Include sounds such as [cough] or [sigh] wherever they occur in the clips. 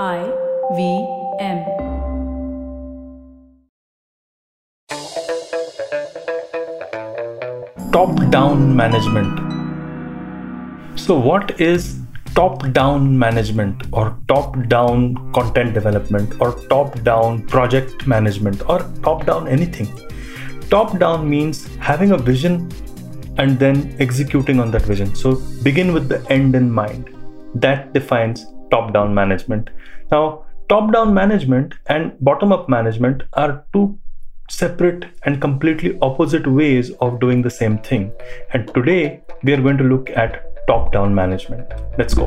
I V M. top down management. So, what is top down management or top down content development or top down project management or top down anything? Top down means having a vision and then executing on that vision. So, begin with the end in mind. That defines top down management. Now, top down management and bottom up management are two separate and completely opposite ways of doing the same thing. And today we are going to look at top down management. Let's go.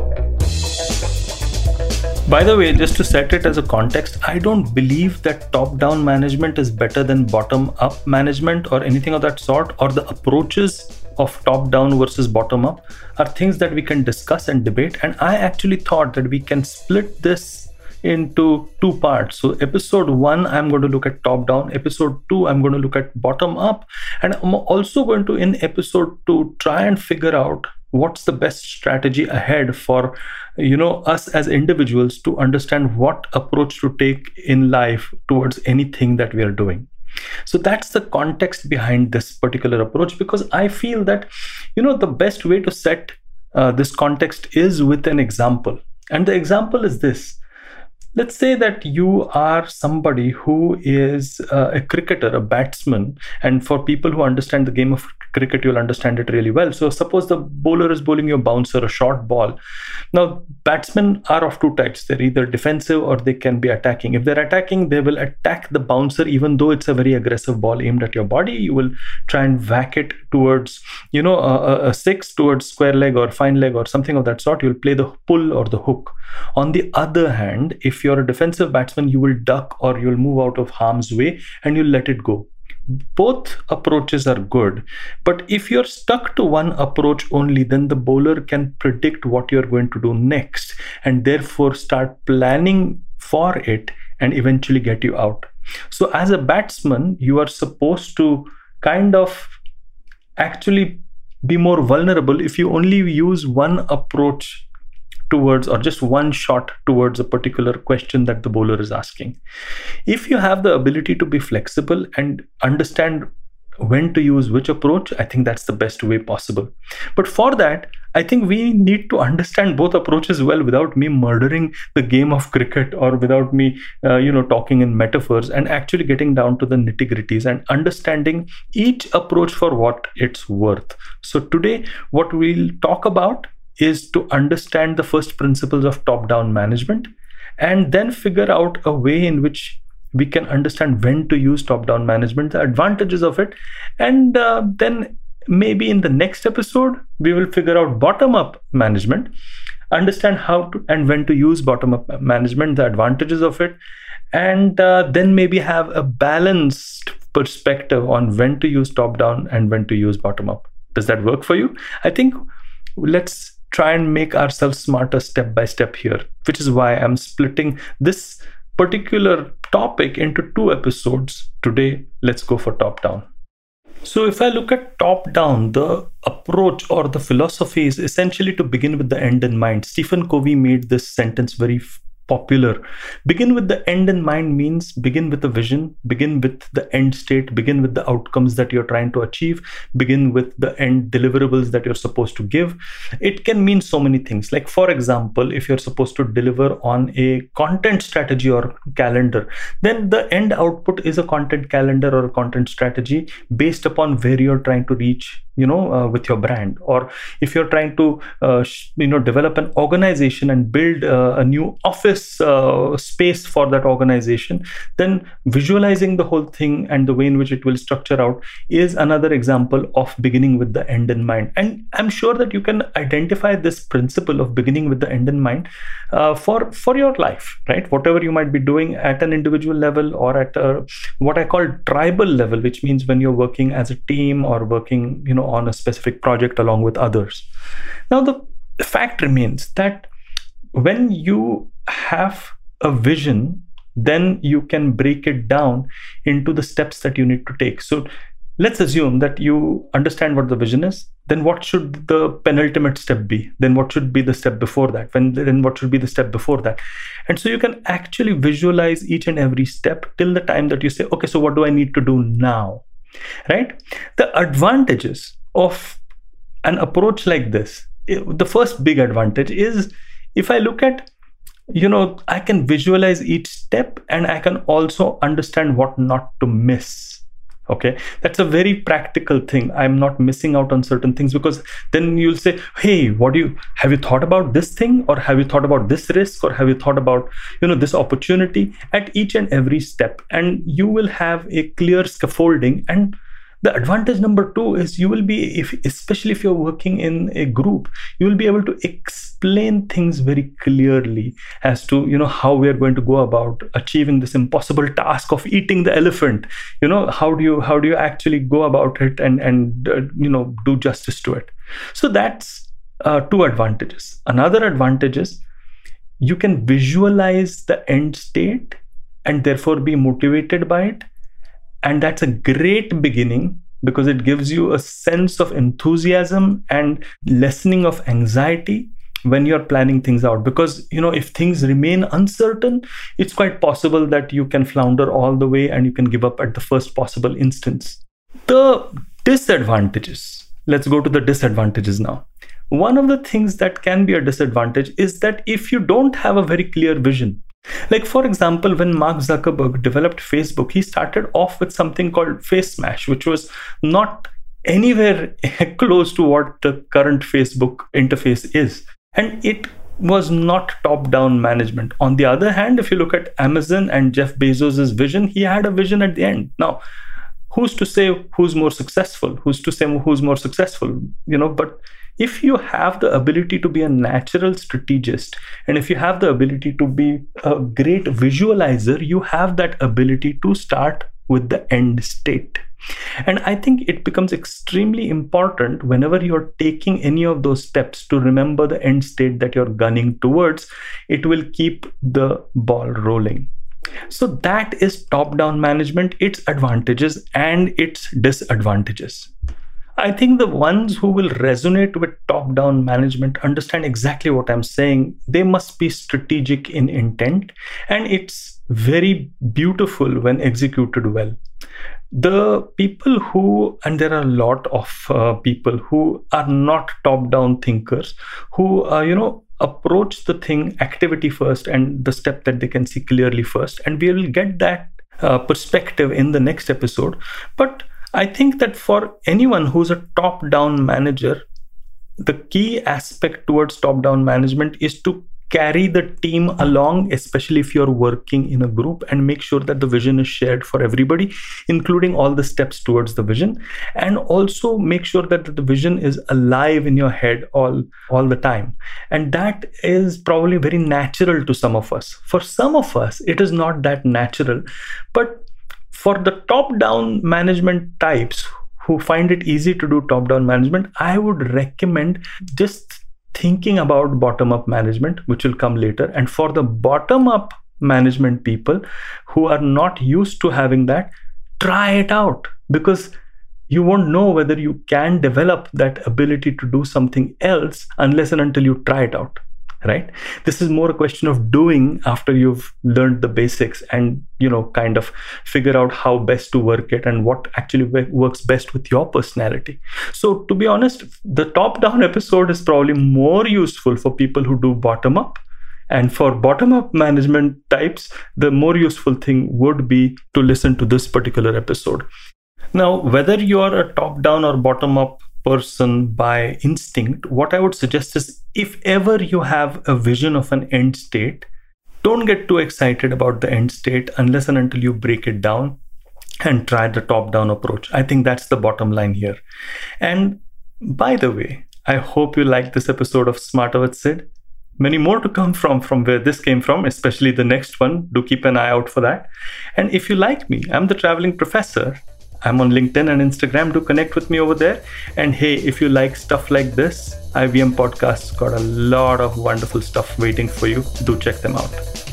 By the way, just to set it as a context, I don't believe that top down management is better than bottom up management or anything of that sort, or the approaches of top down versus bottom up are things that we can discuss and debate. And I actually thought that we can split this into two parts. So, episode one, I'm going to look at top down. Episode two, I'm going to look at bottom up. And I'm also going to, in episode two, try and figure out what's the best strategy ahead for you know us as individuals to understand what approach to take in life towards anything that we are doing so that's the context behind this particular approach because i feel that you know the best way to set uh, this context is with an example. And the example is this let's say that you are somebody who is uh, a cricketer a batsman and for people who understand the game of cricket you'll understand it really well. So suppose the bowler is bowling you a bouncer a short ball. Now batsmen are of two types. They're either defensive or they can be attacking. If they're attacking they will attack the bouncer even though it's a very aggressive ball aimed at your body. You will try and whack it towards you know a, a six towards square leg or fine leg or something of that sort. You'll play the pull or the hook. On the other hand if you're a defensive batsman, you will duck or you'll move out of harm's way and you'll let it go. Both approaches are good, but if you're stuck to one approach only, then the bowler can predict what you're going to do next and therefore start planning for it and eventually get you out. So, as a batsman, you are supposed to kind of actually be more vulnerable if you only use one approach towards or just one shot towards a particular question that the bowler is asking. If you have the ability to be flexible and understand when to use which approach, I think that's the best way possible. But for that, I think we need to understand both approaches well without me murdering the game of cricket or without me, uh, you know, talking in metaphors and actually getting down to the nitty gritties and understanding each approach for what it's worth. So today, what we'll talk about is to understand the first principles of top down management and then figure out a way in which we can understand when to use top down management, the advantages of it, and uh, then maybe in the next episode, we will figure out bottom up management, understand how to and when to use bottom up management, the advantages of it, and uh, then maybe have a balanced perspective on when to use top down and when to use bottom up. Does that work for you? I think let's try and make ourselves smarter step by step here, which is why I'm splitting this particular topic into two episodes. Today, let's go for top down. So, if I look at top down, the approach or the philosophy is essentially to begin with the end in mind. Stephen Covey made this sentence very popular. Begin with the end in mind means begin with a vision, begin with the end state, begin with the outcomes that you're trying to achieve, begin with the end deliverables that you're supposed to give. It can mean so many things. Like, for example, if you're supposed to deliver on a content strategy or calendar, then the end output is a content calendar or a content strategy based upon where you're trying to reach you know uh, with your brand or if you're trying to uh, you know develop an organization and build uh, a new office uh, space for that organization then visualizing the whole thing and the way in which it will structure out is another example of beginning with the end in mind and i'm sure that you can identify this principle of beginning with the end in mind uh, for for your life right whatever you might be doing at an individual level or at a, what i call tribal level which means when you're working as a team or working you know on a specific project along with others. Now, the fact remains that when you have a vision, then you can break it down into the steps that you need to take. So, let's assume that you understand what the vision is then what should the penultimate step be? Then what should be the step before that? When then what should be the step before that? And so you can actually visualize each and every step till the time that you say okay so what do i need to do now? Right? The advantages of an approach like this eh, the first big advantage is if i look at you know i can visualize each step and i can also understand what not to miss. Okay? That's a very practical thing. I'm not missing out on certain things because then you'll say hey what do you have you thought about this thing or have you thought about this risk or have you thought about you know this opportunity? At each and every step. And you will have a clear scaffolding and the advantage number two is you will be if especially if you're working in a group you will be able to explain things very clearly as to you know how we are going to go about achieving this impossible task of eating the elephant. You know how do you how do you actually go about it and and uh, you know do justice to it? So that's uh, two advantages. Another advantage is you can visualize the end state and therefore be motivated by it and that's a great beginning because it gives you a sense of enthusiasm and lessening of anxiety when you're planning things out. Because you know if things remain uncertain it's quite possible that you can flounder all the way and you can give up at the first possible instance. The disadvantages. Let's go to the disadvantages now. One of the things that can be a disadvantage is that if you don't have a very clear vision like, for example, when Mark Zuckerberg developed Facebook, he started off with something called FaceMash, which was not anywhere [laughs] close to what the current Facebook interface is. And it was not top down management. On the other hand, if you look at Amazon and Jeff Bezos' vision, he had a vision at the end. Now, who's to say who's more successful? Who's to say who's more successful? You know, but if you have the ability to be a natural strategist and if you have the ability to be a great visualizer you have that ability to start with the end state. And i think it becomes extremely important whenever you're taking any of those steps to remember the end state that you're gunning towards it will keep the ball rolling. So that is top down management its advantages and its disadvantages I think the ones who will resonate with top down management understand exactly what I'm saying. They must be strategic in intent, and it's very beautiful when executed well. The people who, and there are a lot of uh, people who are not top down thinkers, who, uh, you know, approach the thing activity first and the step that they can see clearly first. And we will get that uh, perspective in the next episode. But I think that for anyone who's a top down manager, the key aspect towards top down management is to carry the team along, especially if you're working in a group, and make sure that the vision is shared for everybody, including all the steps towards the vision. And also make sure that the vision is alive in your head all, all the time. And that is probably very natural to some of us. For some of us, it is not that natural. But for the top down management types who find it easy to do top down management, I would recommend just thinking about bottom up management, which will come later. And for the bottom up management people who are not used to having that, try it out because you won't know whether you can develop that ability to do something else unless and until you try it out right? This is more a question of doing after you've learned the basics and you know kind of figure out how best to work it and what actually works best with your personality. So to be honest the top down episode is probably more useful for people who do bottom up. And for bottom up management types the more useful thing would be to listen to this particular episode. Now whether you are a top down or bottom up person by instinct, what I would suggest is if ever you have a vision of an end state, don't get too excited about the end state unless and until you break it down and try the top down approach. I think that's the bottom line here. And by the way, I hope you liked this episode of Smarter with Sid. Many more to come from from where this came from, especially the next one. Do keep an eye out for that. And if you like me, I'm the traveling professor I'm on LinkedIn and Instagram to connect with me over there. And hey, if you like stuff like this, IVM Podcast's got a lot of wonderful stuff waiting for you. Do check them out.